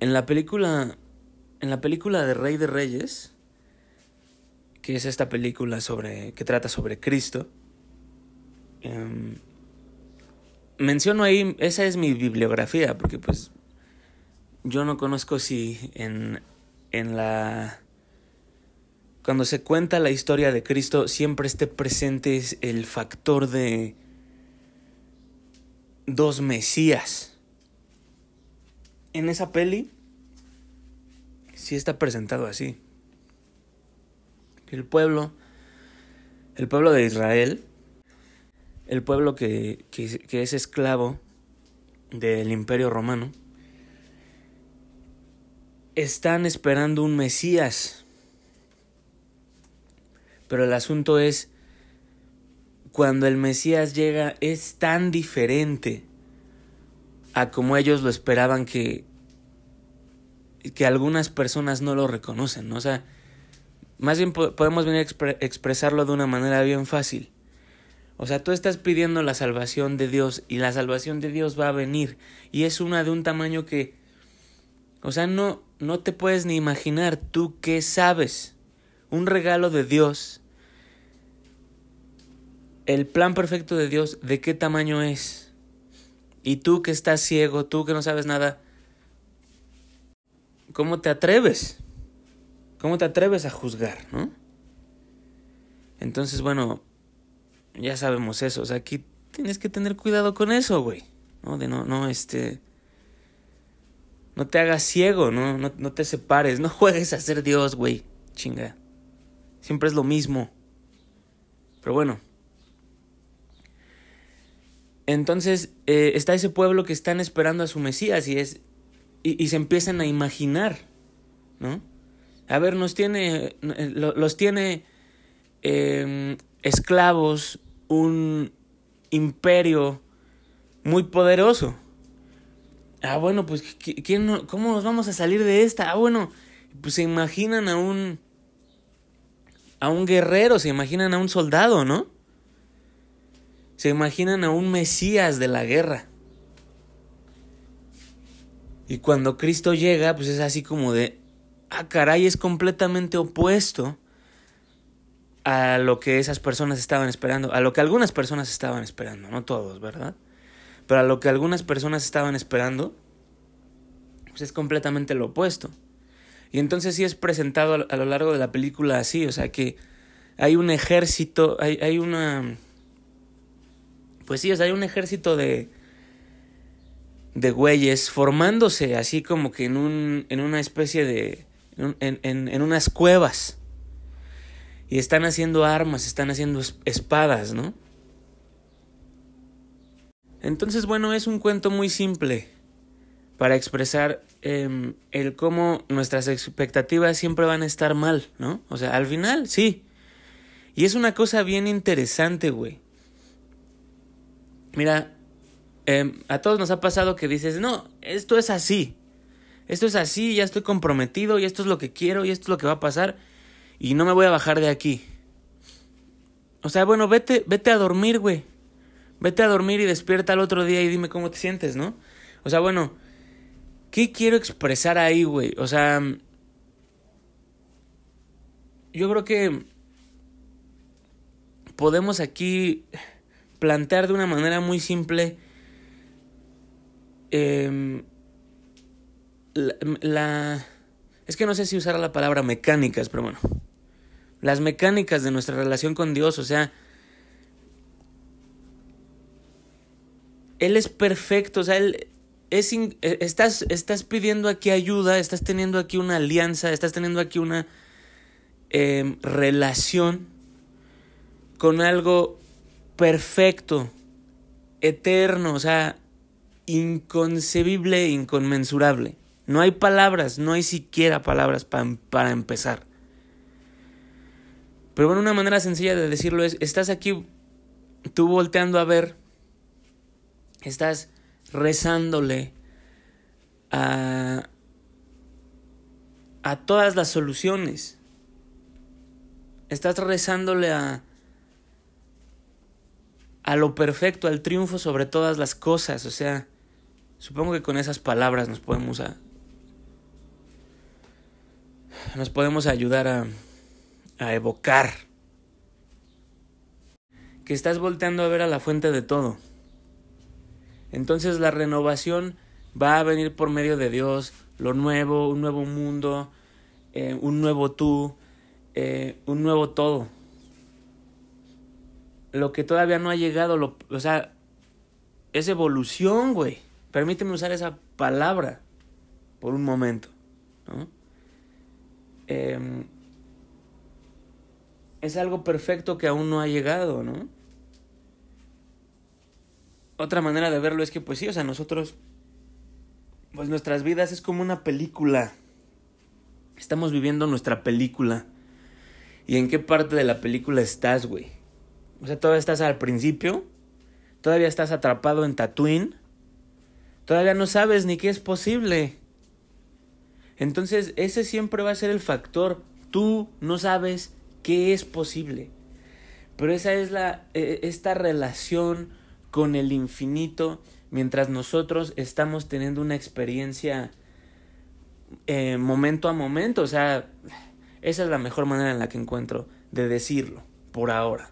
En la película. En la película de Rey de Reyes. Que es esta película sobre. que trata sobre Cristo. Em, menciono ahí. Esa es mi bibliografía. Porque pues. Yo no conozco si en. en la. Cuando se cuenta la historia de Cristo, siempre esté presente el factor de dos Mesías. En esa peli sí está presentado así. El pueblo, el pueblo de Israel, el pueblo que, que, que es esclavo del imperio romano, están esperando un Mesías. Pero el asunto es cuando el Mesías llega es tan diferente a como ellos lo esperaban que que algunas personas no lo reconocen, o sea, más bien podemos venir a expresarlo de una manera bien fácil. O sea, tú estás pidiendo la salvación de Dios y la salvación de Dios va a venir y es una de un tamaño que o sea, no no te puedes ni imaginar tú qué sabes. Un regalo de Dios el plan perfecto de Dios, ¿de qué tamaño es? Y tú que estás ciego, tú que no sabes nada, ¿cómo te atreves? ¿Cómo te atreves a juzgar, no? Entonces, bueno, ya sabemos eso. O sea, aquí tienes que tener cuidado con eso, güey. ¿No? De no, no, este. No te hagas ciego, ¿no? No, no te separes. No juegues a ser Dios, güey. Chinga. Siempre es lo mismo. Pero bueno. Entonces eh, está ese pueblo que están esperando a su Mesías y es y, se empiezan a imaginar, ¿no? A ver, nos tiene, los tiene em, esclavos un imperio muy poderoso. Ah, bueno, pues ¿quién, ¿cómo nos vamos a salir de esta? Ah, bueno, pues se imaginan a un a un guerrero, se imaginan a un soldado, ¿no? Se imaginan a un Mesías de la guerra. Y cuando Cristo llega, pues es así como de, ah, caray, es completamente opuesto a lo que esas personas estaban esperando, a lo que algunas personas estaban esperando, no todos, ¿verdad? Pero a lo que algunas personas estaban esperando, pues es completamente lo opuesto. Y entonces sí es presentado a lo largo de la película así, o sea que hay un ejército, hay, hay una pues sí, o sea, hay un ejército de, de güeyes formándose así como que en, un, en una especie de... En, en, en unas cuevas. Y están haciendo armas, están haciendo espadas, ¿no? Entonces, bueno, es un cuento muy simple para expresar eh, el cómo nuestras expectativas siempre van a estar mal, ¿no? O sea, al final, sí. Y es una cosa bien interesante, güey. Mira, em, a todos nos ha pasado que dices, no, esto es así. Esto es así, ya estoy comprometido y esto es lo que quiero y esto es lo que va a pasar y no me voy a bajar de aquí. O sea, bueno, vete, vete a dormir, güey. Vete a dormir y despierta al otro día y dime cómo te sientes, ¿no? O sea, bueno, ¿qué quiero expresar ahí, güey? O sea, yo creo que podemos aquí plantear de una manera muy simple em, la, Es que no sé si usar la palabra mecánicas, pero bueno. Las mecánicas de nuestra relación con Dios, o sea... Él es perfecto, o sea, Él. E, estás, estás pidiendo aquí ayuda, estás teniendo aquí una alianza, estás teniendo aquí una em, relación con algo perfecto, eterno, o sea, inconcebible e inconmensurable. No hay palabras, no hay siquiera palabras para empezar. Pero bueno, una manera sencilla de decirlo es, estás aquí tú volteando a ver, estás rezándole a, a todas las soluciones. Estás rezándole a, a lo perfecto, al triunfo sobre todas las cosas. O sea, supongo que con esas palabras nos podemos nos podemos ayudar a, a evocar. Que estás volteando a ver a la fuente de todo. Entonces la renovación va a venir por medio de Dios, lo nuevo, un nuevo mundo, eh, un nuevo tú, eh, un nuevo todo. Lo que todavía no ha llegado, lo, o sea, es evolución, güey. Permíteme usar esa palabra por un momento, ¿no? Em, es algo perfecto que aún no ha llegado, ¿no? Otra manera de verlo es que, pues sí, o sea, nosotros, pues nuestras vidas es como una película. Estamos viviendo nuestra película. ¿Y en qué parte de la película estás, güey? O sea, todavía estás al principio, todavía estás atrapado en Tatooine, todavía no sabes ni qué es posible. Entonces, ese siempre va a ser el factor. Tú no sabes qué es posible. Pero esa es la e, esta relación con el infinito mientras nosotros estamos teniendo una experiencia eh, momento a momento. O sea, esa es la mejor manera en la que encuentro de decirlo, por ahora.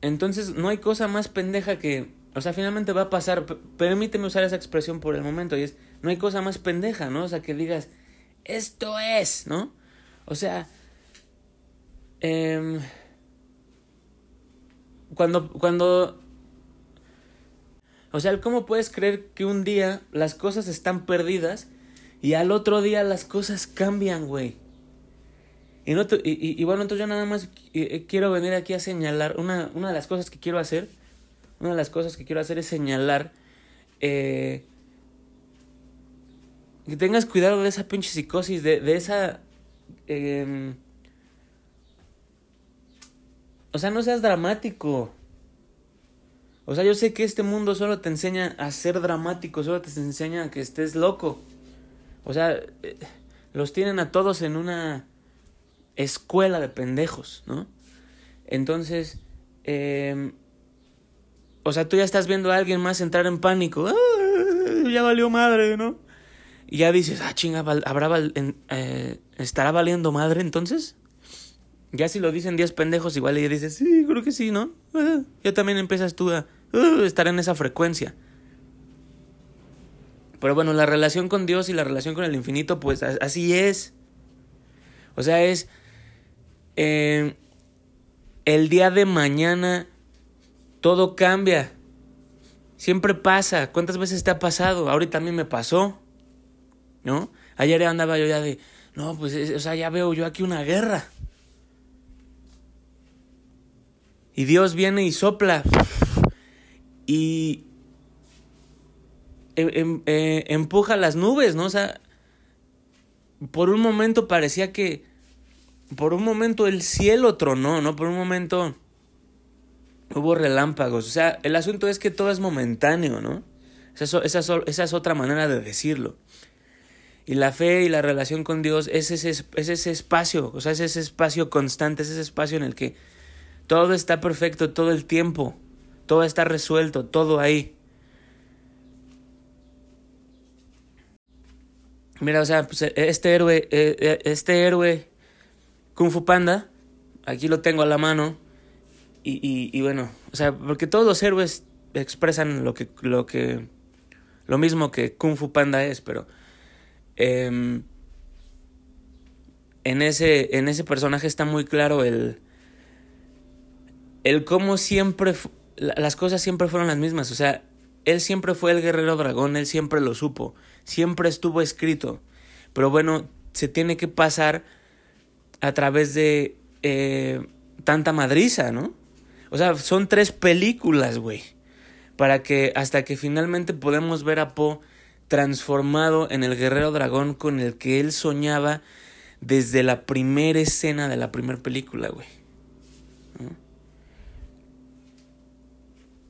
Entonces, no hay cosa más pendeja que. O sea, finalmente va a pasar. Permíteme usar esa expresión por el momento. Y es. No hay cosa más pendeja, ¿no? O sea, que digas. Esto es, ¿no? O sea. Eh, cuando. Cuando. O sea, ¿cómo puedes creer que un día las cosas están perdidas y al otro día las cosas cambian, güey? Y, no y, bueno, entonces yo nada más eh, quiero venir aquí a señalar, una, una de las cosas que quiero hacer, una de las cosas que quiero hacer es señalar eh, que tengas cuidado de esa pinche psicosis, de, de esa... Eh, o sea, no seas dramático. O sea, yo sé que este mundo solo te enseña a ser dramático, solo te enseña a que estés loco. O sea, eh, los tienen a todos en una escuela de pendejos, ¿no? Entonces, eh, o sea, tú ya estás viendo a alguien más entrar en pánico, ¡Ah! ya valió madre, ¿no? Y ya dices, ah, chinga, ¿habrá eh, ¿estará valiendo madre entonces? Ya si lo dicen 10 pendejos, igual y dices, sí, creo que sí, ¿no? Ah, ya también empiezas tú a uh, estar en esa frecuencia. Pero bueno, la relación con Dios y la relación con el infinito, pues así es. O sea, es eh, el día de mañana todo cambia. Siempre pasa. ¿Cuántas veces te ha pasado? Ahorita a mí me pasó. ¿No? Ayer andaba yo ya de, no, pues, o sea, ya veo yo aquí una guerra. Y Dios viene y sopla. Y em, em, eh, empuja las nubes, ¿no? O sea, por un momento parecía que por un momento el cielo tronó, ¿no? Por un momento hubo relámpagos. O sea, el asunto es que todo es momentáneo, ¿no? Esa, esa, esa es otra manera de decirlo. Y la fe y la relación con Dios es ese, es ese espacio, o sea, es ese espacio constante, es ese espacio en el que todo está perfecto todo el tiempo, todo está resuelto, todo ahí. Mira, o sea, pues este héroe, eh, eh, este héroe Kung Fu Panda, aquí lo tengo a la mano. Y, y, bueno, o sea, porque todos los héroes expresan lo que, lo que, lo mismo que Kung Fu Panda es, pero em, en, ese, en ese personaje está muy claro el, el cómo siempre, las cosas siempre fueron las mismas, o sea, él siempre fue el guerrero dragón, él siempre lo supo, siempre estuvo escrito, pero bueno, se tiene que pasar a través de eh, tanta madriza, ¿no? O sea, son tres películas, güey. Para que hasta que finalmente podemos ver a Po transformado en el guerrero dragón con el que él soñaba desde la primera escena de la primera película, güey.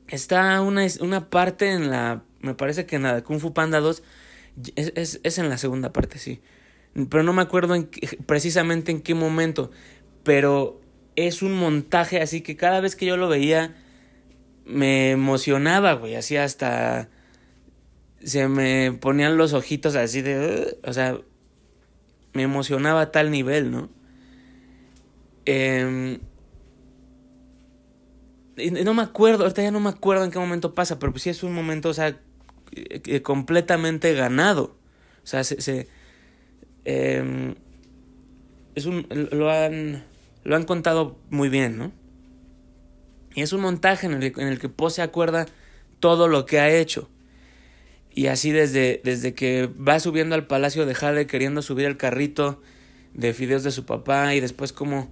Está una, una parte en la. Me parece que en la de Kung Fu Panda 2. Es, es, es en la segunda parte, sí pero no me acuerdo en precisamente en qué momento, pero es un montaje así que cada vez que yo lo veía me emocionaba, güey, así hasta se me ponían los ojitos así de, o sea, me emocionaba a tal nivel, ¿no? Eh, no me acuerdo, ahorita ya no me acuerdo en qué momento pasa, pero pues sí es un momento, o sea, completamente ganado. O sea, se... Em, es un, lo, han, lo han contado muy bien, ¿no? Y es un montaje en el, que Poe se acuerda todo lo que ha hecho. Y así desde, desde que va subiendo al palacio de Jade queriendo subir el carrito de fideos de su papá y después como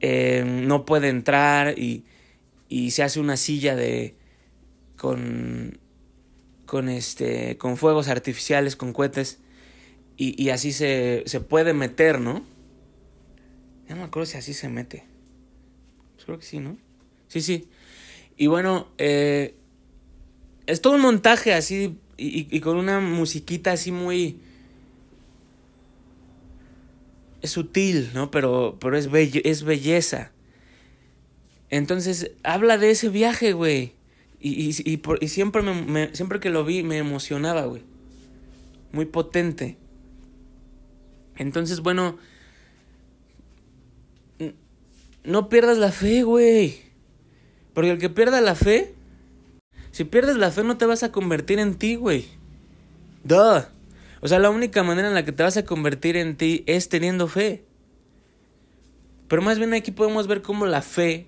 em, no puede entrar y y se hace una silla de con con este con fuegos artificiales con cohetes y, y así se, se puede meter no no me acuerdo si así se mete pues creo que sí no sí sí y bueno eh, es todo un montaje así y, y, con una musiquita así muy es sutil no pero pero es es belleza entonces, habla de ese viaje, güey. Y, y, y, por, y siempre, me, siempre que lo vi me emocionaba, güey. Muy potente. Entonces, bueno, no pierdas la fe, güey. Porque el que pierda la fe, si pierdes la fe no te vas a convertir en ti, güey. Duh. O sea, la única manera en la que te vas a convertir en ti es teniendo fe. Pero más bien aquí podemos ver cómo la fe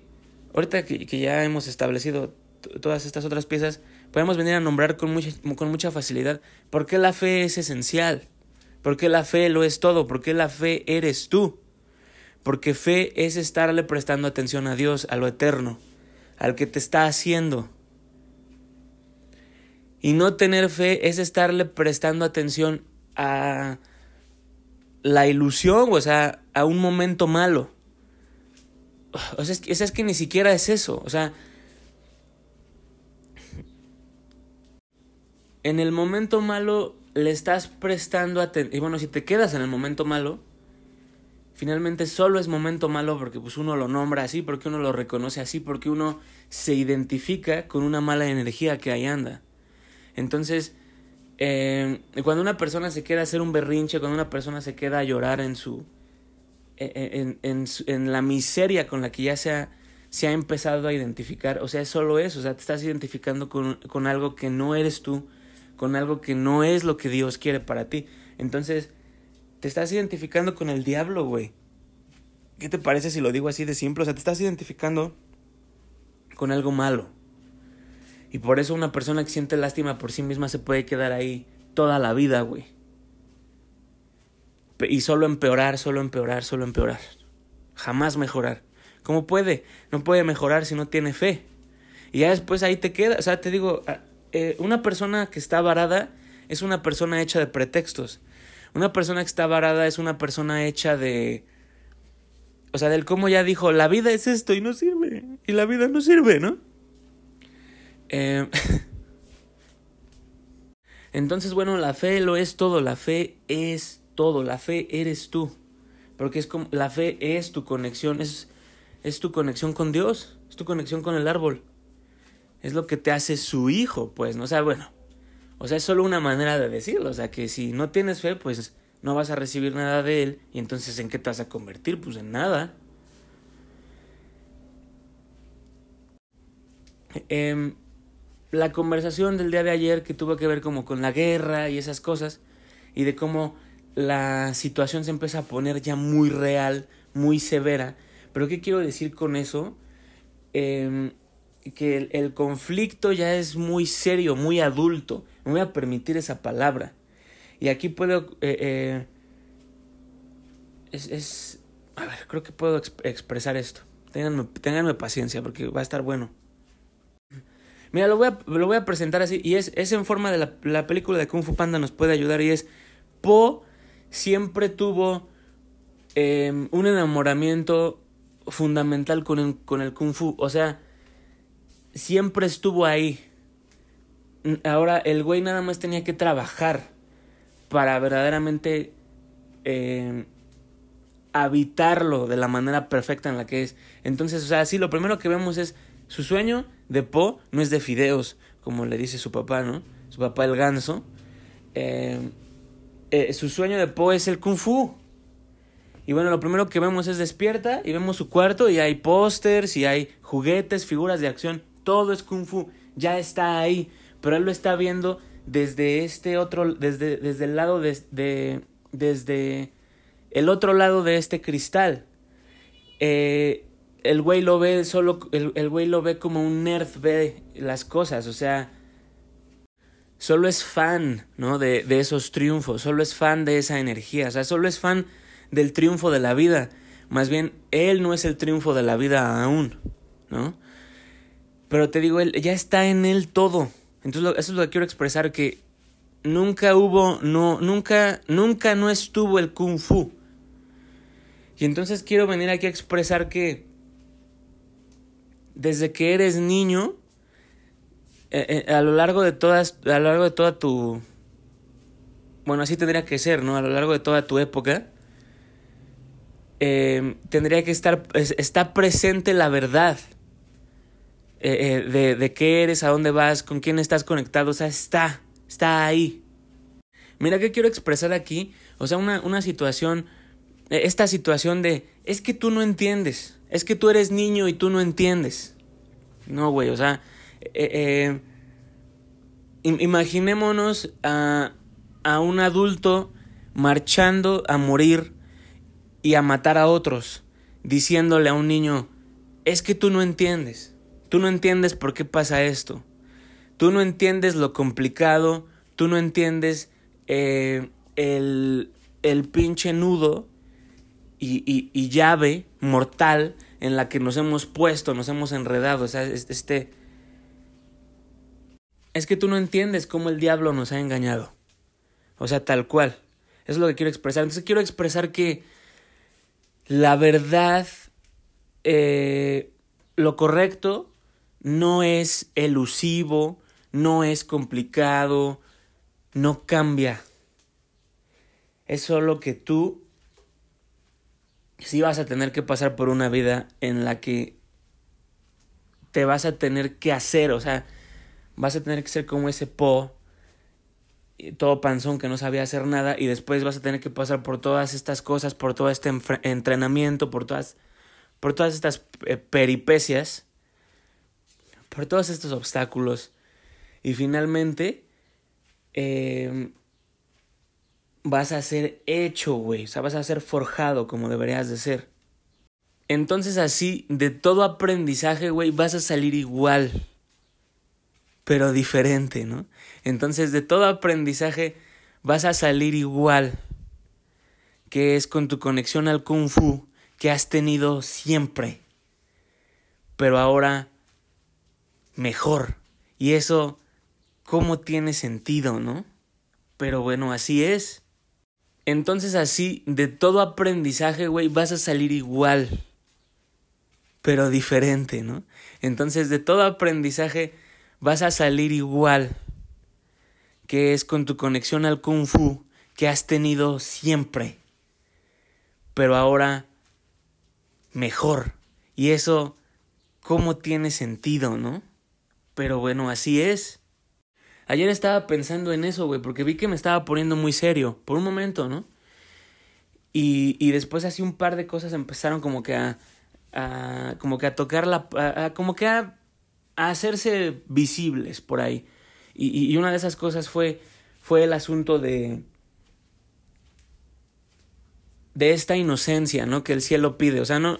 ahorita que, ya hemos establecido todas estas otras piezas, podemos venir a nombrar con mucha, con mucha facilidad por qué la fe es esencial, por qué la fe lo es todo, por qué la fe eres tú. Porque fe es estarle prestando atención a Dios, a lo eterno, al que te está haciendo. Y no tener fe es estarle prestando atención a la ilusión, o sea, a un momento malo. O sea, es que, ni siquiera es eso. O sea, en el momento malo le estás prestando atención. Y bueno, si te quedas en el momento malo, finalmente solo es momento malo porque pues uno lo nombra así, porque uno lo reconoce así, porque uno se identifica con una mala energía que ahí anda. Entonces, eh, cuando una persona se queda a hacer un berrinche, cuando una persona se queda a llorar en su, en, en, en, la miseria con la que ya se ha, se ha empezado a identificar. O sea, es solo eso, o sea, te estás identificando con, con algo que no eres tú, con algo que no es lo que Dios quiere para ti. Entonces, te estás identificando con el diablo, güey. ¿Qué te parece si lo digo así de simple? O sea, te estás identificando con algo malo. Y por eso una persona que siente lástima por sí misma se puede quedar ahí toda la vida, güey y solo empeorar, solo empeorar, solo empeorar. Jamás mejorar. ¿Cómo puede? No puede mejorar si no tiene fe. Y ya después ahí te queda. O sea, te digo, eh, una persona que está varada es una persona hecha de pretextos. Una persona que está varada es una persona hecha de... O sea, del cómo ya dijo, la vida es esto y no sirve. Y la vida no sirve, ¿no? Eh... Entonces, bueno, la fe lo es todo. La fe es todo. La fe eres tú. Porque es como, la fe es tu conexión, es, es tu conexión con Dios, es tu conexión con el árbol. Es lo que te hace su hijo, pues, ¿no? O sea, bueno, o sea, es solo una manera de decirlo. O sea, que si no tienes fe, pues no vas a recibir nada de él. Y entonces, ¿en qué te vas a convertir? Pues en nada. Eh, la conversación del día de ayer que tuvo que ver como con la guerra y esas cosas. Y de cómo la situación se empieza a poner ya muy real, muy severa. Pero ¿qué quiero decir con eso? Em, que el, conflicto ya es muy serio, muy adulto. Me voy a permitir esa palabra. Y aquí puedo... Eh, eh, es, es, A ver, creo que puedo expresar esto. Ténganme, paciencia porque va a estar bueno. Mira, lo voy a, lo voy a presentar así. Y es, es en forma de la, la película de Kung Fu Panda nos puede ayudar. Y es Po siempre tuvo em, un enamoramiento fundamental con el, con el kung fu. O sea, siempre estuvo ahí. Ahora el güey nada más tenía que trabajar para verdaderamente em, habitarlo de la manera perfecta en la que es. Entonces, o sea, sí, lo primero que vemos es su sueño de Po no es de fideos, como le dice su papá, ¿no? Su papá el ganso. Eh, eh, su sueño de Po es el kung fu. Y bueno, lo primero que vemos es despierta y vemos su cuarto y hay pósters y hay juguetes, figuras de acción. Todo es kung fu. Ya está ahí. Pero él lo está viendo desde este otro, desde, desde el lado de, de, desde el otro lado de este cristal. Eh, el güey lo ve solo, el güey lo ve como un nerd ve las cosas, o sea, solo es fan, ¿no? De, de esos triunfos, solo es fan de esa energía, o sea, solo es fan del triunfo de la vida. Más bien, él no es el triunfo de la vida aún, ¿no? Pero te digo, él ya está en él todo. Entonces, eso es lo que quiero expresar, que nunca hubo, no, nunca, nunca no estuvo el kung fu. Y entonces quiero venir aquí a expresar que desde que eres niño, eh, eh, a lo largo de todas, a lo largo de toda tu, bueno, así tendría que ser, ¿no? A lo largo de toda tu época, eh, tendría que estar, está presente la verdad de, de qué eres, a dónde vas, con quién estás conectado, o sea, está, está ahí. Mira qué quiero expresar aquí, o sea, una, una situación, esta situación de, es que tú no entiendes, es que tú eres niño y tú no entiendes. No, güey, o sea, eh, imaginémonos a, a un adulto marchando a morir y a matar a otros, diciéndole a un niño, es que tú no entiendes, tú no entiendes por qué pasa esto, tú no entiendes lo complicado, tú no entiendes eh, el, el pinche nudo y, y, y, llave mortal en la que nos hemos puesto, nos hemos enredado, o sea, este... Es que tú no entiendes cómo el diablo nos ha engañado. O sea, tal cual. Eso es lo que quiero expresar. Entonces quiero expresar que la verdad, eh, lo correcto, no es elusivo, no es complicado, no cambia. Es solo que tú sí vas a tener que pasar por una vida en la que te vas a tener que hacer, o sea, vas a tener que ser como ese po todo panzón que no sabía hacer nada y después vas a tener que pasar por todas estas cosas, por todo este entrenamiento, por todas, por todas estas eh, peripecias, por todos estos obstáculos y finalmente eh, vas a ser hecho, güey, o sea, vas a ser forjado como deberías de ser. Entonces así, de todo aprendizaje, güey, vas a salir igual pero diferente, ¿no? Entonces, de todo aprendizaje vas a salir igual, que es con tu conexión al kung fu que has tenido siempre, pero ahora mejor. Y eso, ¿cómo tiene sentido, no? Pero bueno, así es. Entonces así, de todo aprendizaje, güey, vas a salir igual, pero diferente, ¿no? Entonces, de todo aprendizaje vas a salir igual, que es con tu conexión al kung fu que has tenido siempre, pero ahora mejor. Y eso, ¿cómo tiene sentido, no? Pero bueno, así es. Ayer estaba pensando en eso, güey, porque vi que me estaba poniendo muy serio, por un momento, ¿no? Y, y después así un par de cosas empezaron como que a, a como que a tocar la, como que a a hacerse visibles por ahí. Y, y, una de esas cosas fue, fue el asunto de, de esta inocencia, ¿no? Que el cielo pide. O sea, no,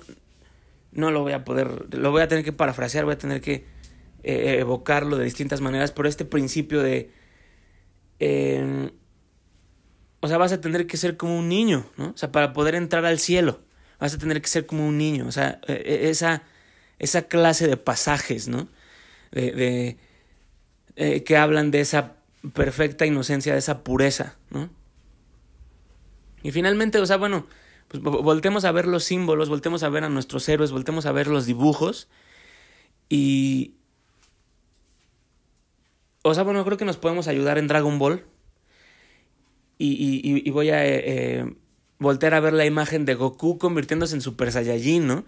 no lo voy a poder, lo voy a tener que parafrasear, voy a tener que eh, evocarlo de distintas maneras, pero este principio de... Eh, o sea, vas a tener que ser como un niño, ¿no? O sea, para poder entrar al cielo, vas a tener que ser como un niño. O sea, e, e, esa, esa clase de pasajes, ¿no? de, eh, que hablan de esa perfecta inocencia, de esa pureza, ¿no? Y finalmente, o sea, bueno, pues voltemos a ver los símbolos, voltemos a ver a nuestros héroes, voltemos a ver los dibujos y... O sea, bueno, creo que nos podemos ayudar en Dragon Ball. Y, voy a eh, eh, voltear a ver la imagen de Goku convirtiéndose en Super Saiyajin, ¿no?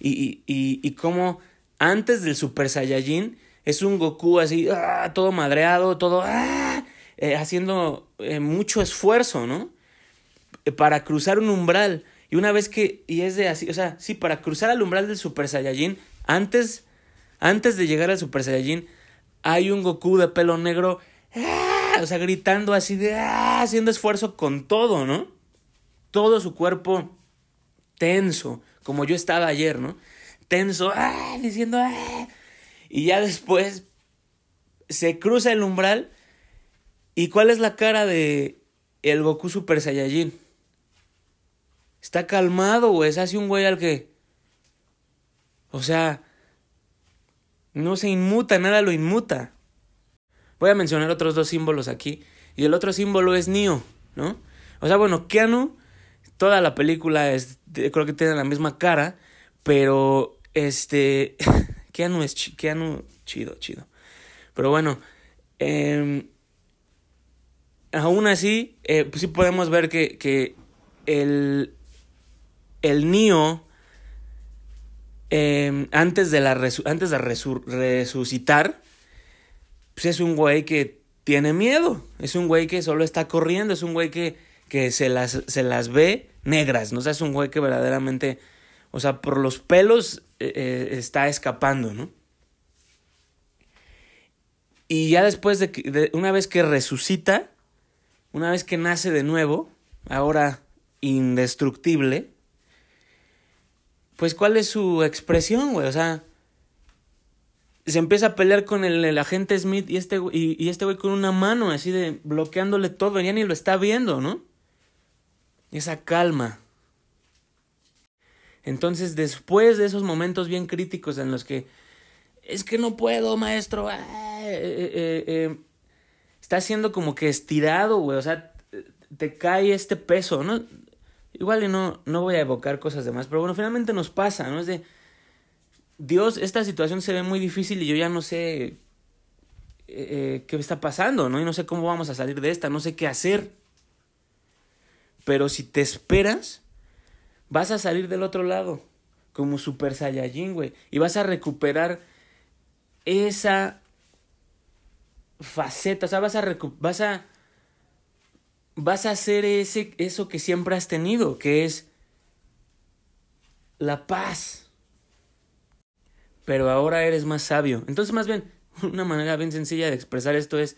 Y, y, cómo antes del Super Saiyajin es un Goku así, ah, todo madreado, todo ah, eh, haciendo mucho esfuerzo, ¿no? Para cruzar un umbral. Y una vez que, y es de así, o sea, sí, para cruzar al umbral del Super Saiyajin, antes, antes de llegar al Super Saiyajin, hay un Goku de pelo negro, ¡ah! o sea, gritando así de, ¡ah! haciendo esfuerzo con todo, ¿no? Todo su cuerpo tenso, como yo estaba ayer, ¿no? Tenso, ¡ah! diciendo, ¡ah! y ya después se cruza el umbral. ¿Y cuál es la cara de el Goku Super Saiyajin? Está calmado, güey. Es así un güey al que. O sea. No se inmuta, nada lo inmuta. Voy a mencionar otros dos símbolos aquí. Y el otro símbolo es Neo, ¿no? O sea, bueno, Keanu, toda la película es. Creo que tiene la misma cara. Pero. Este. Keanu es Keanu chido, chido. Pero bueno. Eh, aún así, eh, pues sí podemos ver que, que el, el Neo, em, antes de, la antes de resucitar, pues es un güey que tiene miedo, es un güey que solo está corriendo, es un güey que, que se, las, se las ve negras, ¿no? Es un güey que verdaderamente, o sea, por los pelos eh, eh, está escapando, ¿no? Y ya después de, de una vez que resucita, una vez que nace de nuevo, ahora indestructible, pues ¿cuál es su expresión, güey? O sea, se empieza a pelear con el, agente Smith y este, y, este güey con una mano así de bloqueándole todo, ya ni lo está viendo, ¿no? Esa calma. Entonces, después de esos momentos bien críticos en los que es que no puedo, maestro, eh, eh, eh, está siendo como que estirado, güey, o sea, te cae este peso, ¿no? Igual y no, no voy a evocar cosas demás, pero bueno, finalmente nos pasa, ¿no? Es de, Dios, esta situación se ve muy difícil y yo ya no sé eh, eh, qué está pasando, ¿no? Y no sé cómo vamos a salir de esta, no sé qué hacer. Pero si te esperas, vas a salir del otro lado, como Super Saiyajin, güey, y vas a recuperar esa faceta, o sea, vas a, vas a vas a hacer ese, eso que siempre has tenido, que es la paz. Pero ahora eres más sabio. Entonces, más bien, una manera bien sencilla de expresar esto es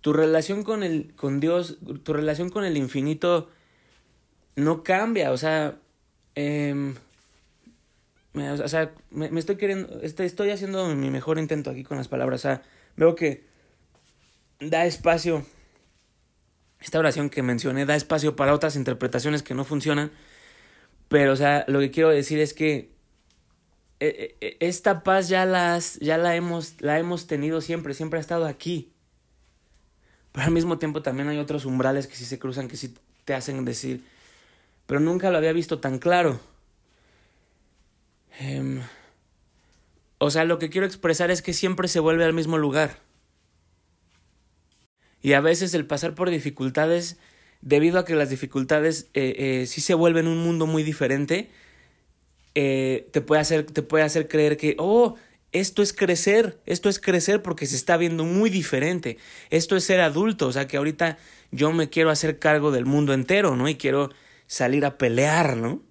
tu relación con el con Dios, tu relación con el infinito no cambia, o sea, eh, o sea, me, me, estoy queriendo, estoy, estoy haciendo mi mejor intento aquí con las palabras, o sea, veo que da espacio esta oración que mencioné da espacio para otras interpretaciones que no funcionan. Pero, o sea, lo que quiero decir es que eh, eh, esta paz ya, las, ya la, hemos, la hemos tenido siempre, siempre ha estado aquí. Pero al mismo tiempo también hay otros umbrales que sí se cruzan, que sí te hacen decir, pero nunca lo había visto tan claro. Em, o sea, lo que quiero expresar es que siempre se vuelve al mismo lugar. Y a veces el pasar por dificultades, debido a que las dificultades eh, eh, sí se vuelven un mundo muy diferente, eh, te, puede hacer, te puede hacer creer que, oh, esto es crecer, esto es crecer porque se está viendo muy diferente, esto es ser adulto, o sea que ahorita yo me quiero hacer cargo del mundo entero, ¿no? Y quiero salir a pelear, ¿no?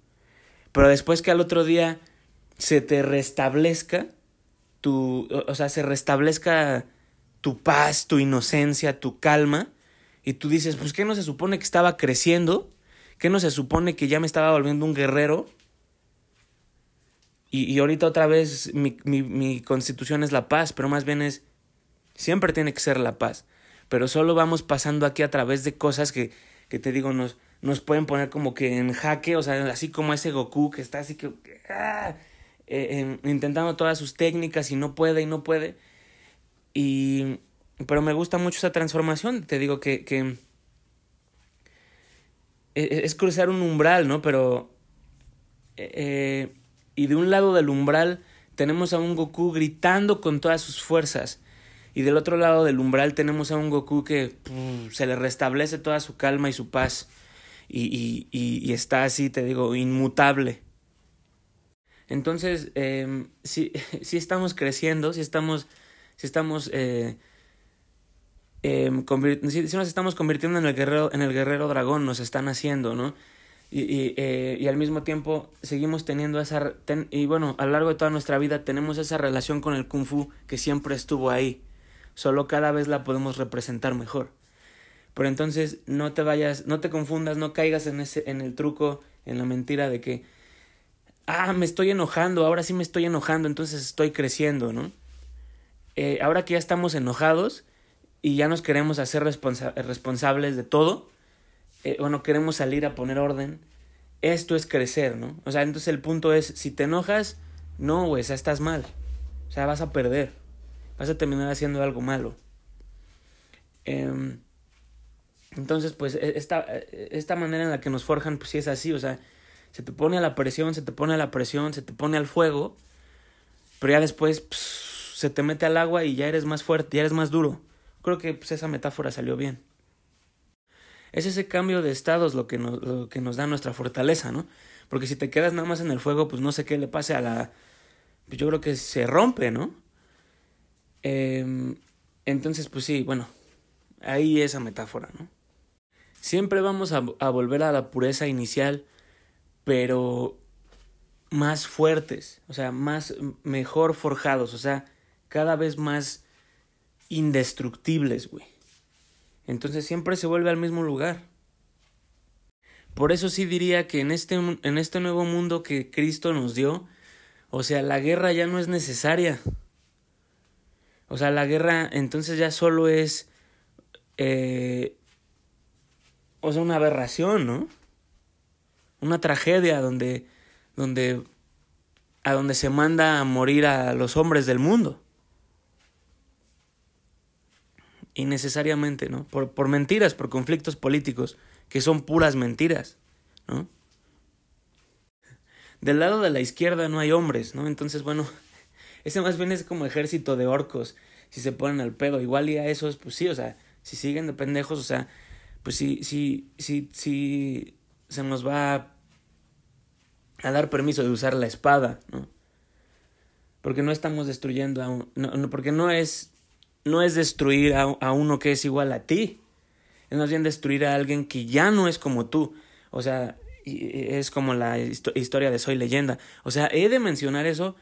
Pero después que al otro día se te restablezca tu, o sea, se restablezca tu paz, tu inocencia, tu calma, y tú dices, pues ¿qué no se supone que estaba creciendo? ¿Qué no se supone que ya me estaba volviendo un guerrero? Y, y ahorita otra vez mi, mi, mi constitución es la paz, pero más bien es, siempre tiene que ser la paz. Pero solo vamos pasando aquí a través de cosas que, que te digo, nos, nos pueden poner como que en jaque, o sea, así como ese Goku que está así que... Ah, eh, intentando todas sus técnicas y no puede y no puede. Y, pero me gusta mucho esa transformación, te digo que, e, e, es cruzar un umbral, ¿no? Pero... Eh, y de un lado del umbral tenemos a un Goku gritando con todas sus fuerzas. Y del otro lado del umbral tenemos a un Goku que se le restablece toda su calma y su paz. Y, y, y, está así, te digo, inmutable. Entonces, eh, sí, sí estamos creciendo, sí estamos si estamos eh, eh, si, nos estamos convirtiendo en el guerrero, en el guerrero dragón, nos están haciendo, ¿no? y, eh, y, al mismo tiempo seguimos teniendo esa... y bueno, a lo largo de toda nuestra vida tenemos esa relación con el kung fu que siempre estuvo ahí. Solo cada vez la podemos representar mejor. Pero entonces no te vayas, no te confundas, no caigas en, ese, en el truco, en la mentira de que, ah, me estoy enojando, ahora sí me estoy enojando, entonces estoy creciendo, ¿no? Eh, ahora que ya estamos enojados y ya nos queremos hacer responsables de todo, eh, bueno, queremos salir a poner orden, esto es crecer, ¿no? O sea, entonces el punto es, si te enojas, no, güey, o estás mal. O sea, vas a perder. Vas a terminar haciendo algo malo. Em, entonces, pues, e, esta, e, esta manera en la que nos forjan, pues sí es así, o sea, se te pone a la presión, se te pone a la presión, se te pone al fuego, pero ya después se te mete al agua y ya eres más fuerte, ya eres más duro. Creo que pues, esa metáfora salió bien. Es ese cambio de estados lo que, nos, lo que nos da nuestra fortaleza, ¿no? Porque si te quedas nada más en el fuego, pues no sé qué le pase a la... Pues yo creo que se rompe, ¿no? Em, entonces, pues sí, bueno, ahí esa metáfora, ¿no? Siempre vamos a, a volver a la pureza inicial, pero más fuertes, o sea, más mejor forjados, o sea, cada vez más indestructibles, güey. Entonces siempre se vuelve al mismo lugar. Por eso sí diría que en este, en este nuevo mundo que Cristo nos dio, o sea, la guerra ya no es necesaria. O sea, la guerra entonces ya solo es, eh, o sea, una aberración, ¿no? Una tragedia donde, donde, a donde se manda a morir a los hombres del mundo innecesariamente, ¿no? Por, por mentiras, por conflictos políticos, que son puras mentiras, ¿no? Del lado de la izquierda no hay hombres, ¿no? Entonces, bueno, ese más bien es como ejército de orcos, si se ponen al pedo. Igual y a esos, pues sí, o sea, si siguen de pendejos, o sea, pues sí, sí, sí, sí, se nos va a dar permiso de usar la espada, ¿no? Porque no estamos destruyendo a un... No, porque no es no es destruir a, uno que es igual a ti. Es más bien destruir a alguien que ya no es como tú. O sea, es como la historia de Soy leyenda. O sea, he de mencionar eso,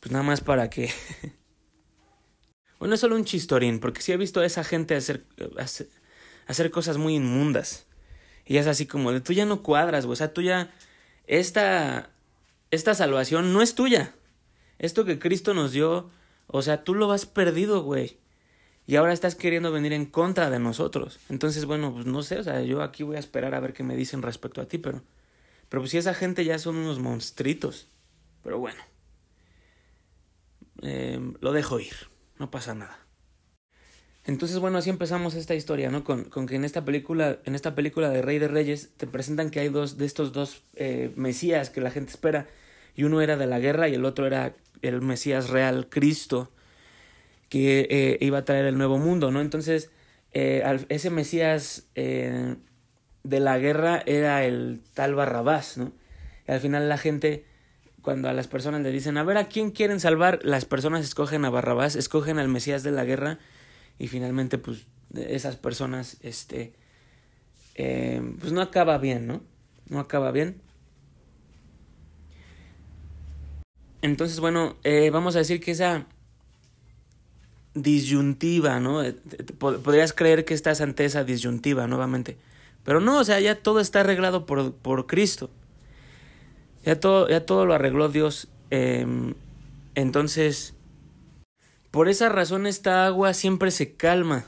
pues nada más para que... bueno, es solo un chistorín, porque sí he visto a esa gente hacer, hacer, cosas muy inmundas. Y es así como de, tú ya no cuadras, güey. O sea, tú ya... Esta, esta salvación no es tuya. Esto que Cristo nos dio, o sea, tú lo has perdido, güey y ahora estás queriendo venir en contra de nosotros. Entonces, bueno, pues no sé, o sea, yo aquí voy a esperar a ver qué me dicen respecto a ti, pero, pero pues si esa gente ya son unos monstruitos, pero bueno, em, lo dejo ir, no pasa nada. Entonces, bueno, así empezamos esta historia, ¿no? Con, con, que en esta película, en esta película de Rey de Reyes, te presentan que hay dos de estos dos eh, mesías que la gente espera, y uno era de la guerra y el otro era el mesías real, Cristo, que eh, iba a traer el nuevo mundo, ¿no? Entonces, eh, ese Mesías eh, de la guerra era el tal Barrabás, ¿no? Y al final la gente, cuando a las personas le dicen, a ver, ¿a quién quieren salvar? Las personas escogen a Barrabás, escogen al Mesías de la guerra y finalmente, pues, esas personas, este, pues no acaba bien, ¿no? No acaba bien. Entonces, bueno, vamos a decir que esa disyuntiva, ¿no? Eh, podrías creer que estás ante esa disyuntiva nuevamente. Pero no, o sea, ya todo está arreglado por, por Cristo. Ya todo, ya todo lo arregló Dios. Em, entonces, por esa razón esta agua siempre se calma.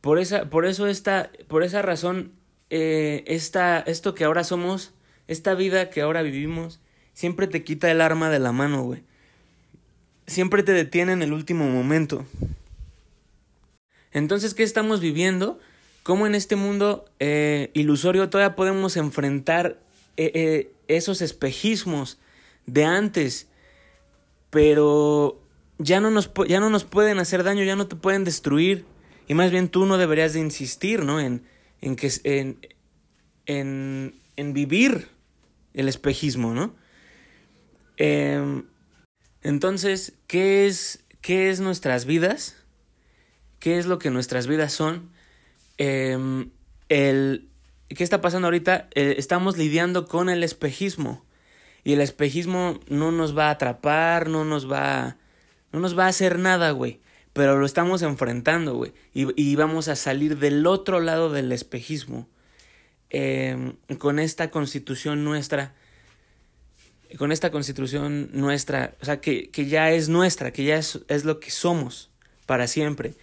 Por esa, por eso esta, por esa razón, eh, esta, esto que ahora somos, esta vida que ahora vivimos, siempre te quita el arma de la mano, güey siempre te detiene en el último momento. Entonces, ¿qué estamos viviendo? ¿Cómo en este mundo eh, ilusorio todavía podemos enfrentar eh, eh, esos espejismos de antes? Pero ya no, nos, ya no nos pueden hacer daño, ya no te pueden destruir. Y más bien tú no deberías de insistir, ¿no? En, en, que, en, en, en vivir el espejismo, ¿no? Eh, entonces, ¿qué es, qué es nuestras vidas? ¿Qué es lo que nuestras vidas son? Em, el, ¿qué está pasando ahorita? Eh, estamos lidiando con el espejismo. Y el espejismo no nos va a atrapar, no nos va, no nos va a hacer nada, güey. Pero lo estamos enfrentando, güey. Y, y, vamos a salir del otro lado del espejismo. Eh, con esta constitución nuestra. Con esta constitución nuestra. O sea, que, que ya es nuestra, que ya es, es lo que somos para siempre.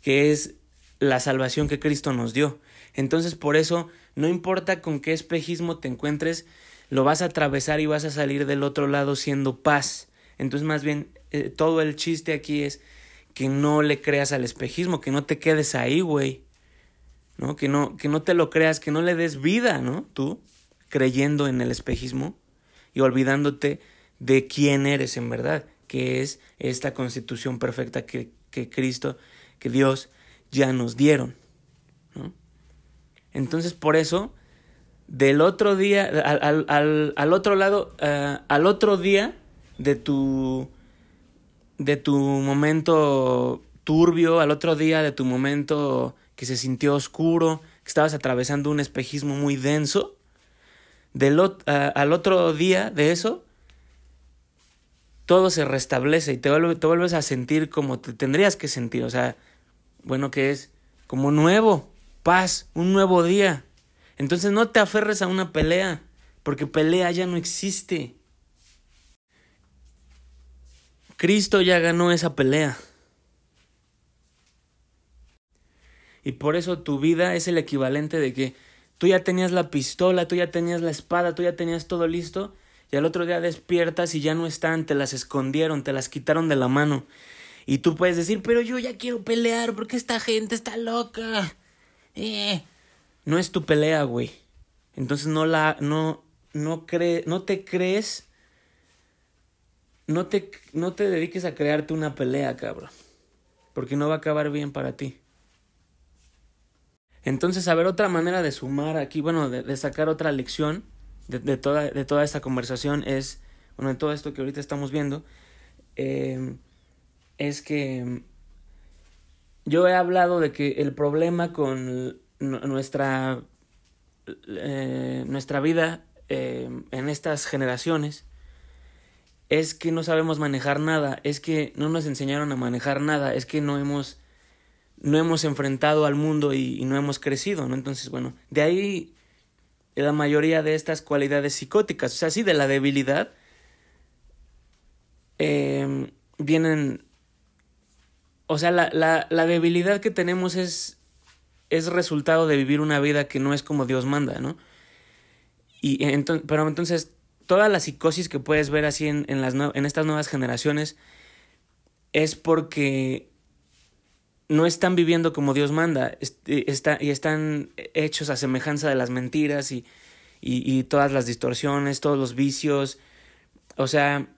Que es la salvación que Cristo nos dio. Entonces, por eso, no importa con qué espejismo te encuentres, lo vas a atravesar y vas a salir del otro lado siendo paz. Entonces, más bien, eh, todo el chiste aquí es que no le creas al espejismo, que no te quedes ahí, güey. ¿No? Que no, que no te lo creas, que no le des vida, ¿no? Tú, creyendo en el espejismo y olvidándote de quién eres en verdad, que es esta constitución perfecta que, que Cristo, que Dios ya nos dieron. ¿no? Entonces, por eso, del otro día, al, al, al otro lado, uh, al otro día de tu, de tu momento turbio, al otro día de tu momento que se sintió oscuro, que estabas atravesando un espejismo muy denso, del, al otro día de eso, todo se restablece y te, te vuelves a sentir como te tendrías que sentir, o sea, bueno, que es como nuevo, paz, un nuevo día. Entonces no te aferres a una pelea, porque pelea ya no existe. Cristo ya ganó esa pelea. Y por eso tu vida es el equivalente de que tú ya tenías la pistola, tú ya tenías la espada, tú ya tenías todo listo, y al otro día despiertas y ya no están, te las escondieron, te las quitaron de la mano. Y tú puedes decir, pero yo ya quiero pelear porque esta gente está loca. Eh. No es tu pelea, güey. Entonces no la, no, no cree, no te crees, no te, no te dediques a crearte una pelea, cabrón. Porque no va a acabar bien para ti. Entonces, a ver, otra manera de sumar aquí, bueno, de, sacar otra lección de, toda, de toda esta conversación es, bueno, de todo esto que ahorita estamos viendo, eh, es que yo he hablado de que el problema con nuestra, eh, nuestra vida eh, en estas generaciones es que no sabemos manejar nada, es que no nos enseñaron a manejar nada, es que no hemos, no hemos enfrentado al mundo y, no hemos crecido, ¿no? Entonces, bueno, de ahí la mayoría de estas cualidades psicóticas, o sea, sí, de la debilidad, eh, vienen o sea, la, la, la debilidad que tenemos es, es resultado de vivir una vida que no es como Dios manda, ¿no? Y pero entonces, toda la psicosis que puedes ver así en, en, las, en estas nuevas generaciones es porque no están viviendo como Dios manda está, y están hechos a semejanza de las mentiras y, y, y todas las distorsiones, todos los vicios. O sea,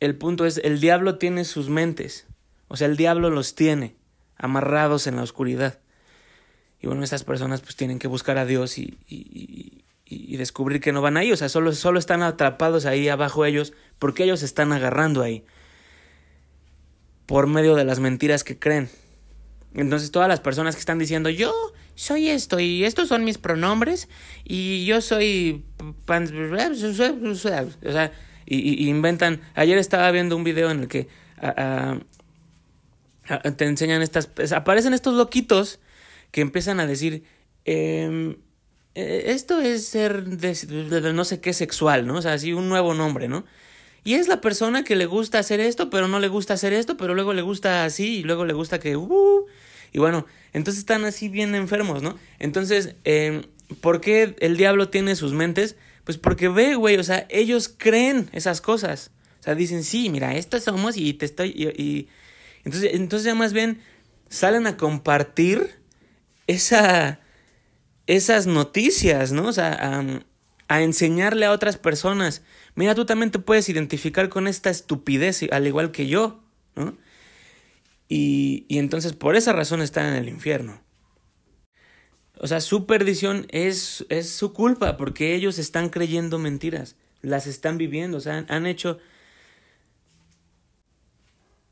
el punto es, el diablo tiene sus mentes o sea, el diablo los tiene amarrados en la oscuridad. Y bueno, estas personas pues tienen que buscar a Dios y, y, y, descubrir que no van ahí. O sea, solo, solo están atrapados ahí abajo ellos porque ellos están agarrando ahí. Por medio de las mentiras que creen. Entonces todas las personas que están diciendo yo soy esto y estos son mis pronombres y yo soy... O sea, y, inventan... Ayer estaba viendo un video en el que... Te enseñan estas, aparecen estos loquitos que empiezan a decir, eh, esto es ser de, de, no sé qué sexual, ¿no? O sea, así un nuevo nombre, ¿no? Y es la persona que le gusta hacer esto, pero no le gusta hacer esto, pero luego le gusta así y luego le gusta que... Uh, y bueno, entonces están así bien enfermos, ¿no? Entonces, eh, ¿por qué el diablo tiene sus mentes? Pues porque ve, güey, o sea, ellos creen esas cosas. O sea, dicen, sí, mira, esto somos y te estoy... y, y entonces, entonces ya más bien salen a compartir esa, esas noticias, ¿no? O sea, a, a, enseñarle a otras personas. Mira, tú también te puedes identificar con esta estupidez, al igual que yo, ¿no? Y, entonces por esa razón están en el infierno. O sea, su perdición es, es su culpa, porque ellos están creyendo mentiras, las están viviendo, o sea, han hecho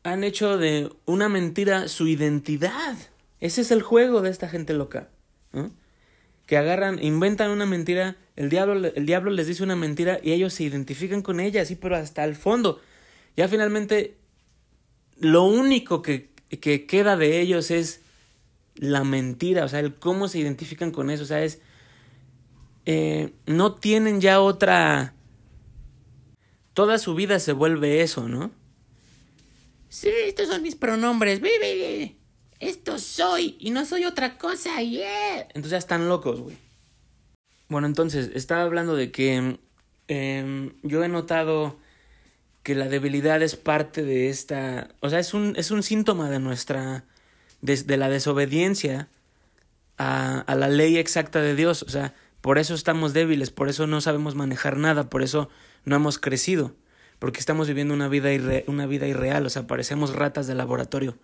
han hecho de una mentira su identidad. Ese es el juego de esta gente loca. que agarran, inventan una mentira, el diablo, el diablo les dice una mentira y ellos se identifican con ella, sí, pero hasta el fondo. Ya finalmente, lo único que, que queda de ellos es la mentira, o sea, el cómo se identifican con eso, o sea, es... Eh, no tienen ya otra... Toda su vida se vuelve eso, ¿no? Sí, estos son mis pronombres. Esto soy y no soy otra cosa, yeah. Entonces ya están locos, güey. Bueno, entonces, estaba hablando de que em, yo he notado que la debilidad es parte de esta, o sea, es un, es un síntoma de nuestra, de, la desobediencia a, a la ley exacta de Dios, o sea, por eso estamos débiles, por eso no sabemos manejar nada, por eso no hemos crecido, porque estamos viviendo una vida, una vida irreal, o sea, parecemos ratas de laboratorio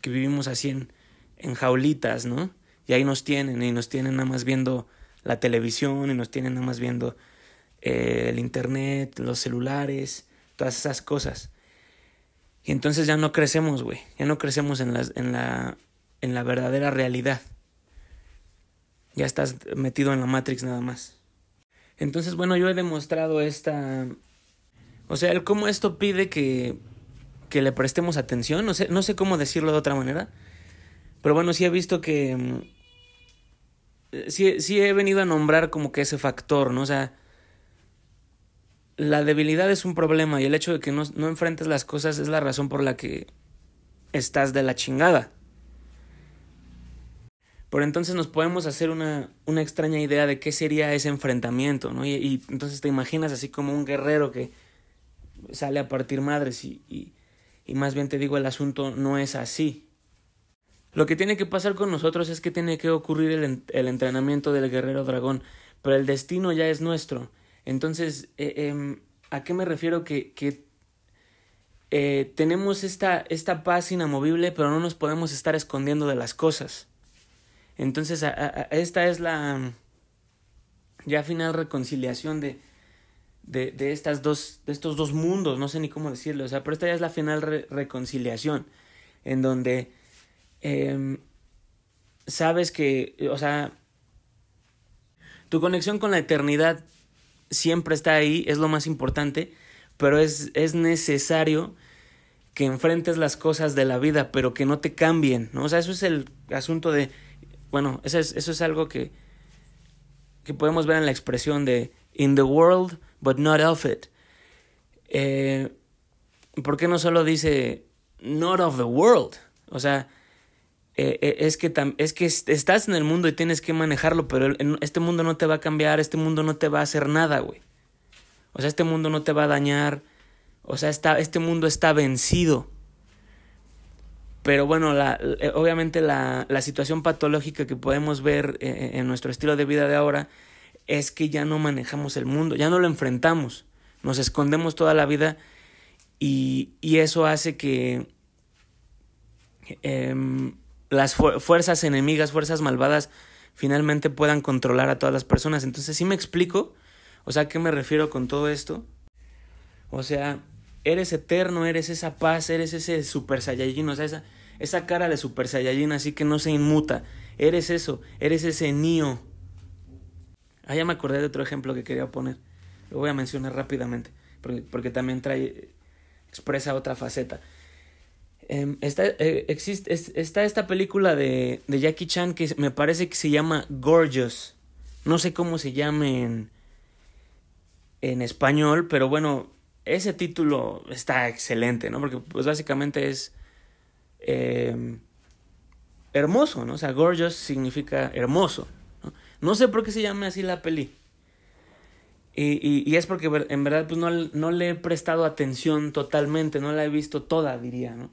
que vivimos así en, en jaulitas, ¿no? Y ahí nos tienen, y nos tienen nada más viendo la televisión, y nos tienen nada más viendo eh, el internet, los celulares, todas esas cosas. Y entonces ya no crecemos, güey, ya no crecemos en la, en la, en la verdadera realidad. Ya estás metido en la Matrix nada más. Entonces, bueno, yo he demostrado esta... O sea, el cómo esto pide que que le prestemos atención, no sé, no sé cómo decirlo de otra manera, pero bueno, sí he visto que... Mm, sí, sí he venido a nombrar como que ese factor, ¿no? O sea, la debilidad es un problema y el hecho de que no, no enfrentes las cosas es la razón por la que estás de la chingada. Por entonces nos podemos hacer una, una extraña idea de qué sería ese enfrentamiento, ¿no? Y, entonces te imaginas así como un guerrero que sale a partir madres y, y, y más bien te digo, el asunto no es así. Lo que tiene que pasar con nosotros es que tiene que ocurrir el, el entrenamiento del guerrero dragón, pero el destino ya es nuestro. Entonces, eh, em, ¿a qué me refiero? Que, que eh, tenemos esta, esta paz inamovible, pero no nos podemos estar escondiendo de las cosas. Entonces, esta es la ya final reconciliación de, de, de, estas dos, de estos dos mundos, no sé ni cómo decirlo, o sea, pero esta ya es la final reconciliación, en donde eh, sabes que, o sea, tu conexión con la eternidad siempre está ahí, es lo más importante, pero es, es necesario que enfrentes las cosas de la vida, pero que no te cambien, ¿no? O sea, eso es el asunto de, bueno, eso es, eso es algo que, que podemos ver en la expresión de in the world but not of it. Eh, ¿Por qué no solo dice not of the world? O sea, eh, eh, es, que es que estás en el mundo y tienes que manejarlo, pero este mundo no te va a cambiar, este mundo no te va a hacer nada, güey. O sea, este mundo no te va a dañar. O sea, está, este mundo está vencido. Pero bueno, la, obviamente la, la, situación patológica que podemos ver en nuestro estilo de vida de ahora es que ya no manejamos el mundo, ya no lo enfrentamos, nos escondemos toda la vida y, y eso hace que eh, las fuerzas enemigas, fuerzas malvadas, finalmente puedan controlar a todas las personas. Entonces, ¿sí me explico? O sea, ¿a qué me refiero con todo esto? O sea, eres eterno, eres esa paz, eres ese super saiyajin, o sea, esa, esa cara de super saiyajin así que no se inmuta. Eres eso, eres ese Nio Ah, ya me acordé de otro ejemplo que quería poner. Lo voy a mencionar rápidamente, porque, porque también trae, expresa otra faceta. Eh, está, eh, existe, está esta película de, de Jackie Chan que me parece que se llama Gorgeous. No sé cómo se llame en, español, pero bueno, ese título está excelente, ¿no? Porque pues básicamente es eh, hermoso, ¿no? O sea, gorgeous significa hermoso. No sé por qué se llama así la peli. Y, y, es porque en verdad pues no, no, le he prestado atención totalmente, no la he visto toda, diría, ¿no?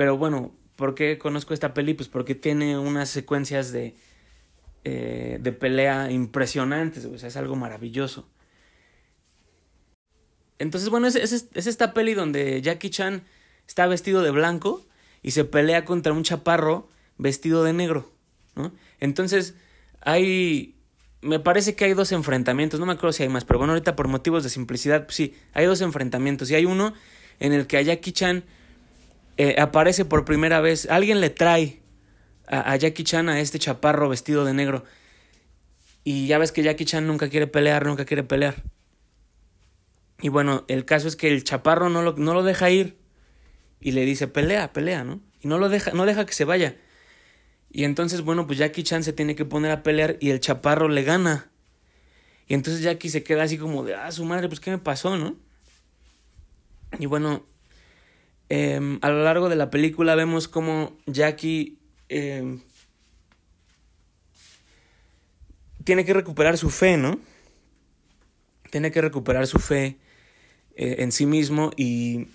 Pero bueno, ¿por qué conozco esta peli? Pues porque tiene unas secuencias de, eh, de pelea impresionantes, o es algo maravilloso. Entonces, bueno, es, es, es esta peli donde Jackie Chan está vestido de blanco y se pelea contra un chaparro vestido de negro, ¿no? Entonces, hay me parece que hay dos enfrentamientos, no me acuerdo si hay más, pero bueno, ahorita por motivos de simplicidad, pues sí, hay dos enfrentamientos. Y hay uno en el que a Jackie Chan eh, aparece por primera vez, alguien le trae a, Jackie Chan a este chaparro vestido de negro. Y ya ves que Jackie Chan nunca quiere pelear, nunca quiere pelear. Y bueno, el caso es que el chaparro no lo, no lo deja ir. Y le dice, pelea, pelea, ¿no? Y no lo deja, no deja que se vaya. Y entonces, bueno, pues Jackie Chan se tiene que poner a pelear y el chaparro le gana. Y entonces Jackie se queda así como de, ah, su madre, pues qué me pasó, ¿no? Y bueno, em, a lo largo de la película vemos como Jackie em, tiene que recuperar su fe, ¿no? Tiene que recuperar su fe eh, en sí mismo y,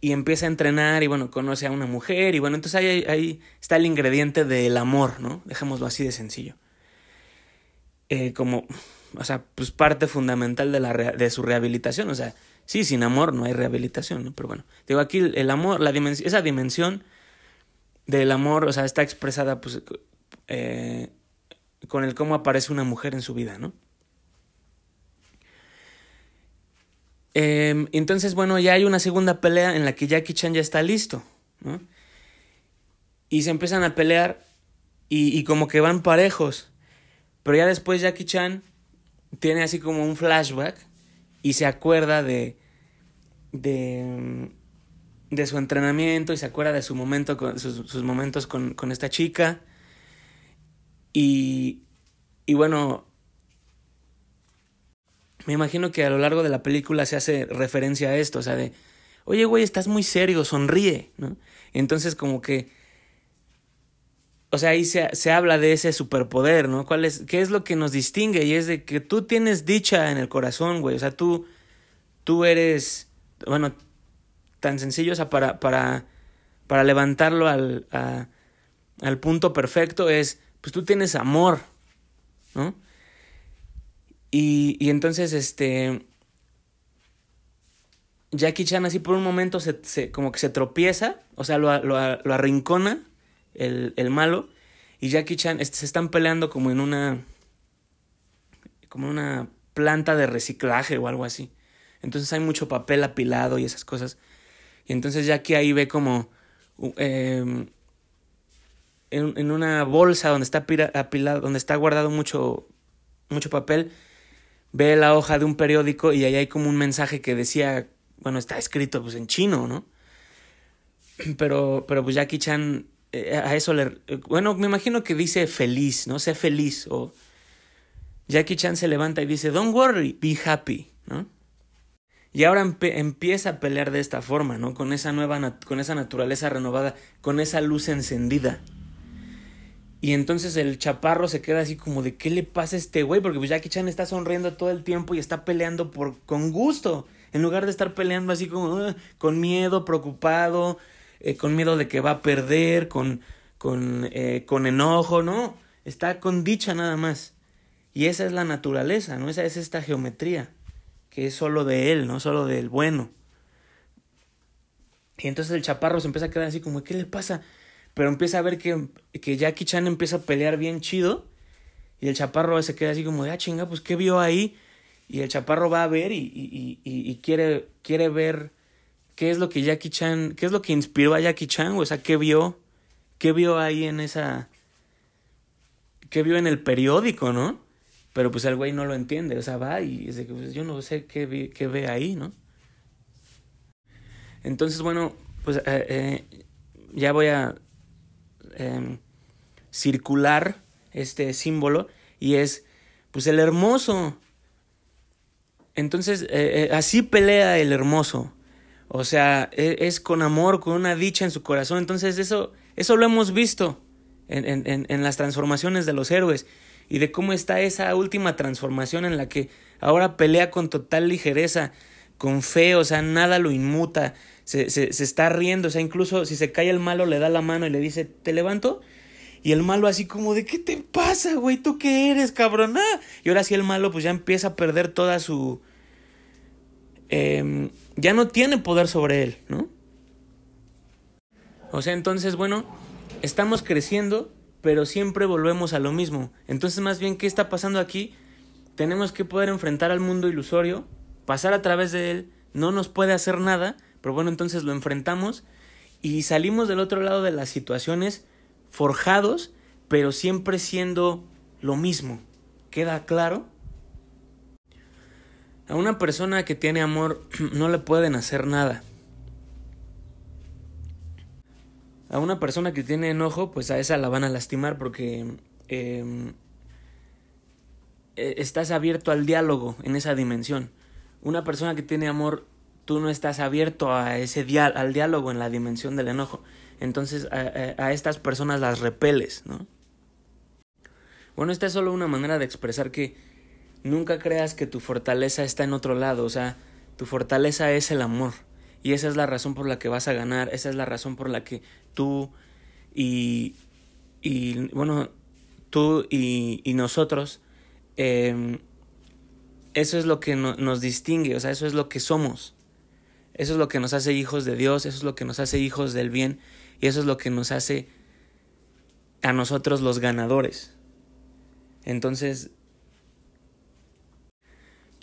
y empieza a entrenar y bueno, conoce a una mujer y bueno, entonces ahí, ahí está el ingrediente del amor, ¿no? Dejémoslo así de sencillo. Eh, como, o sea, pues parte fundamental de, la de su rehabilitación, o sea, sí, sin amor no hay rehabilitación, ¿no? Pero bueno, digo, aquí el amor, la esa dimensión del amor, o sea, está expresada pues eh, con el cómo aparece una mujer en su vida, ¿no? Em, entonces, bueno, ya hay una segunda pelea en la que Jackie Chan ya está listo, ¿no? Y se empiezan a pelear y, y como que van parejos. Pero ya después Jackie Chan tiene así como un flashback y se acuerda de, de, de su entrenamiento y se acuerda de su momento sus, sus momentos con, con, esta chica. Y, y bueno, me imagino que a lo largo de la película se hace referencia a esto, o sea, de, oye, güey, estás muy serio, sonríe, ¿no? Entonces como que, o sea, ahí se, se habla de ese superpoder, ¿no? ¿Cuál es, ¿Qué es lo que nos distingue? Y es de que tú tienes dicha en el corazón, güey, o sea, tú, tú eres, bueno, tan sencillo, o sea, para, para, para levantarlo al, al punto perfecto es, pues tú tienes amor, ¿no? Y, y entonces, este. Jackie Chan así por un momento se, se como que se tropieza, o sea, lo, lo, lo arrincona el, el, malo, y Jackie Chan este, se están peleando como en una. como una planta de reciclaje o algo así. Entonces hay mucho papel apilado y esas cosas. Y entonces Jackie ahí ve como. Eh, en, en, una bolsa donde está apilado, donde está guardado mucho, mucho papel, ve la hoja de un periódico y ahí hay como un mensaje que decía, bueno, está escrito pues en chino, ¿no? Pero, pero pues Jackie Chan eh, a eso le... Bueno, me imagino que dice feliz, ¿no? Sé feliz o... Jackie Chan se levanta y dice, don't worry, be happy, ¿no? Y ahora empieza a pelear de esta forma, ¿no? Con esa nueva, con esa naturaleza renovada, con esa luz encendida. Y entonces el chaparro se queda así como de ¿qué le pasa a este güey? Porque pues Jackie Chan está sonriendo todo el tiempo y está peleando por con gusto. En lugar de estar peleando así como uh, con miedo, preocupado, eh, con miedo de que va a perder, con, con, eh, con enojo, ¿no? Está con dicha nada más. Y esa es la naturaleza, ¿no? Esa es esta geometría, que es solo de él, no solo del bueno. Y entonces el chaparro se empieza a quedar así como, ¿qué le pasa? Pero empieza a ver que, que Jackie Chan empieza a pelear bien chido. Y el chaparro se queda así como de, ah, chinga, pues ¿qué vio ahí? Y el chaparro va a ver y, y, y, y, quiere, quiere ver qué es lo que Jackie Chan, qué es lo que inspiró a Jackie Chan, o sea, qué vio, qué vio ahí en esa, qué vio en el periódico, ¿no? Pero pues el güey no lo entiende, o sea, va y dice, pues yo no sé qué, vi, qué ve ahí, ¿no? Entonces, bueno, pues eh, eh, ya voy a eh, circular este símbolo y es pues el hermoso. Entonces, eh, así pelea el hermoso. O sea, es, es, con amor, con una dicha en su corazón. Entonces, eso, eso lo hemos visto en, en, en las transformaciones de los héroes. Y de cómo está esa última transformación en la que ahora pelea con total ligereza, con fe, o sea, nada lo inmuta se, se, se, está riendo, o sea, incluso si se cae el malo le da la mano y le dice, ¿te levanto? Y el malo así como de, ¿qué te pasa, güey? ¿Tú qué eres, cabrón? Ah. Y ahora sí el malo pues ya empieza a perder toda su... Eh, ya no tiene poder sobre él, ¿no? O sea, entonces, bueno, estamos creciendo, pero siempre volvemos a lo mismo. Entonces, más bien, ¿qué está pasando aquí? Tenemos que poder enfrentar al mundo ilusorio, pasar a través de él, no nos puede hacer nada, pero bueno, entonces lo enfrentamos y salimos del otro lado de las situaciones forjados, pero siempre siendo lo mismo, ¿Queda claro? A una persona que tiene amor no le pueden hacer nada. A una persona que tiene enojo, pues a esa la van a lastimar porque em, e, estás abierto al diálogo en esa dimensión. Una persona que tiene amor, tú no estás abierto a ese al diálogo en la dimensión del enojo. Entonces a, a estas personas las repeles, ¿no? Bueno, esta es solo una manera de expresar que nunca creas que tu fortaleza está en otro lado, o sea, tu fortaleza es el amor. Y esa es la razón por la que vas a ganar, esa es la razón por la que tú y, y bueno, tú y, y nosotros, eh, eso es lo que no, nos distingue, o sea, eso es lo que somos. Eso es lo que nos hace hijos de Dios, eso es lo que nos hace hijos del bien y eso es lo que nos hace a nosotros los ganadores. Entonces,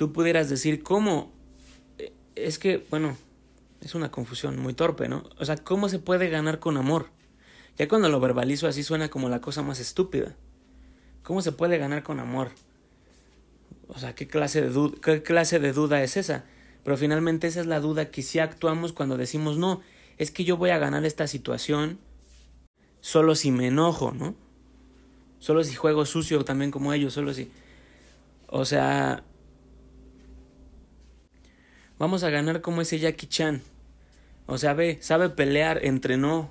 tú pudieras decir, ¿cómo? Eh, es que, bueno, es una confusión muy torpe, ¿no? O sea, ¿cómo se puede ganar con amor? Ya cuando lo verbalizo así suena como la cosa más estúpida. ¿Cómo se puede ganar con amor? O sea, ¿qué clase de, qué clase de duda es esa? Pero finalmente esa es la duda que sí actuamos cuando decimos, no, es que yo voy a ganar esta situación solo si me enojo, ¿no? Solo si juego sucio también como ellos, solo si... O sea... Vamos a ganar como ese Jackie Chan. O sea, ve, sabe pelear, entrenó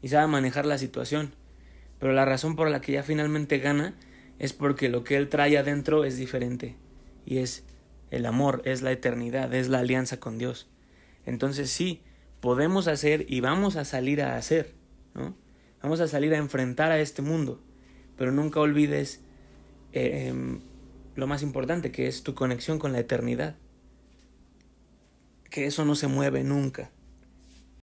y sabe manejar la situación. Pero la razón por la que ya finalmente gana es porque lo que él trae adentro es diferente. Y es el amor, es la eternidad, es la alianza con Dios. Entonces sí, podemos hacer y vamos a salir a hacer, ¿no? Vamos a salir a enfrentar a este mundo pero nunca olvides eh, lo más importante, que es tu conexión con la eternidad. Que eso no se mueve nunca.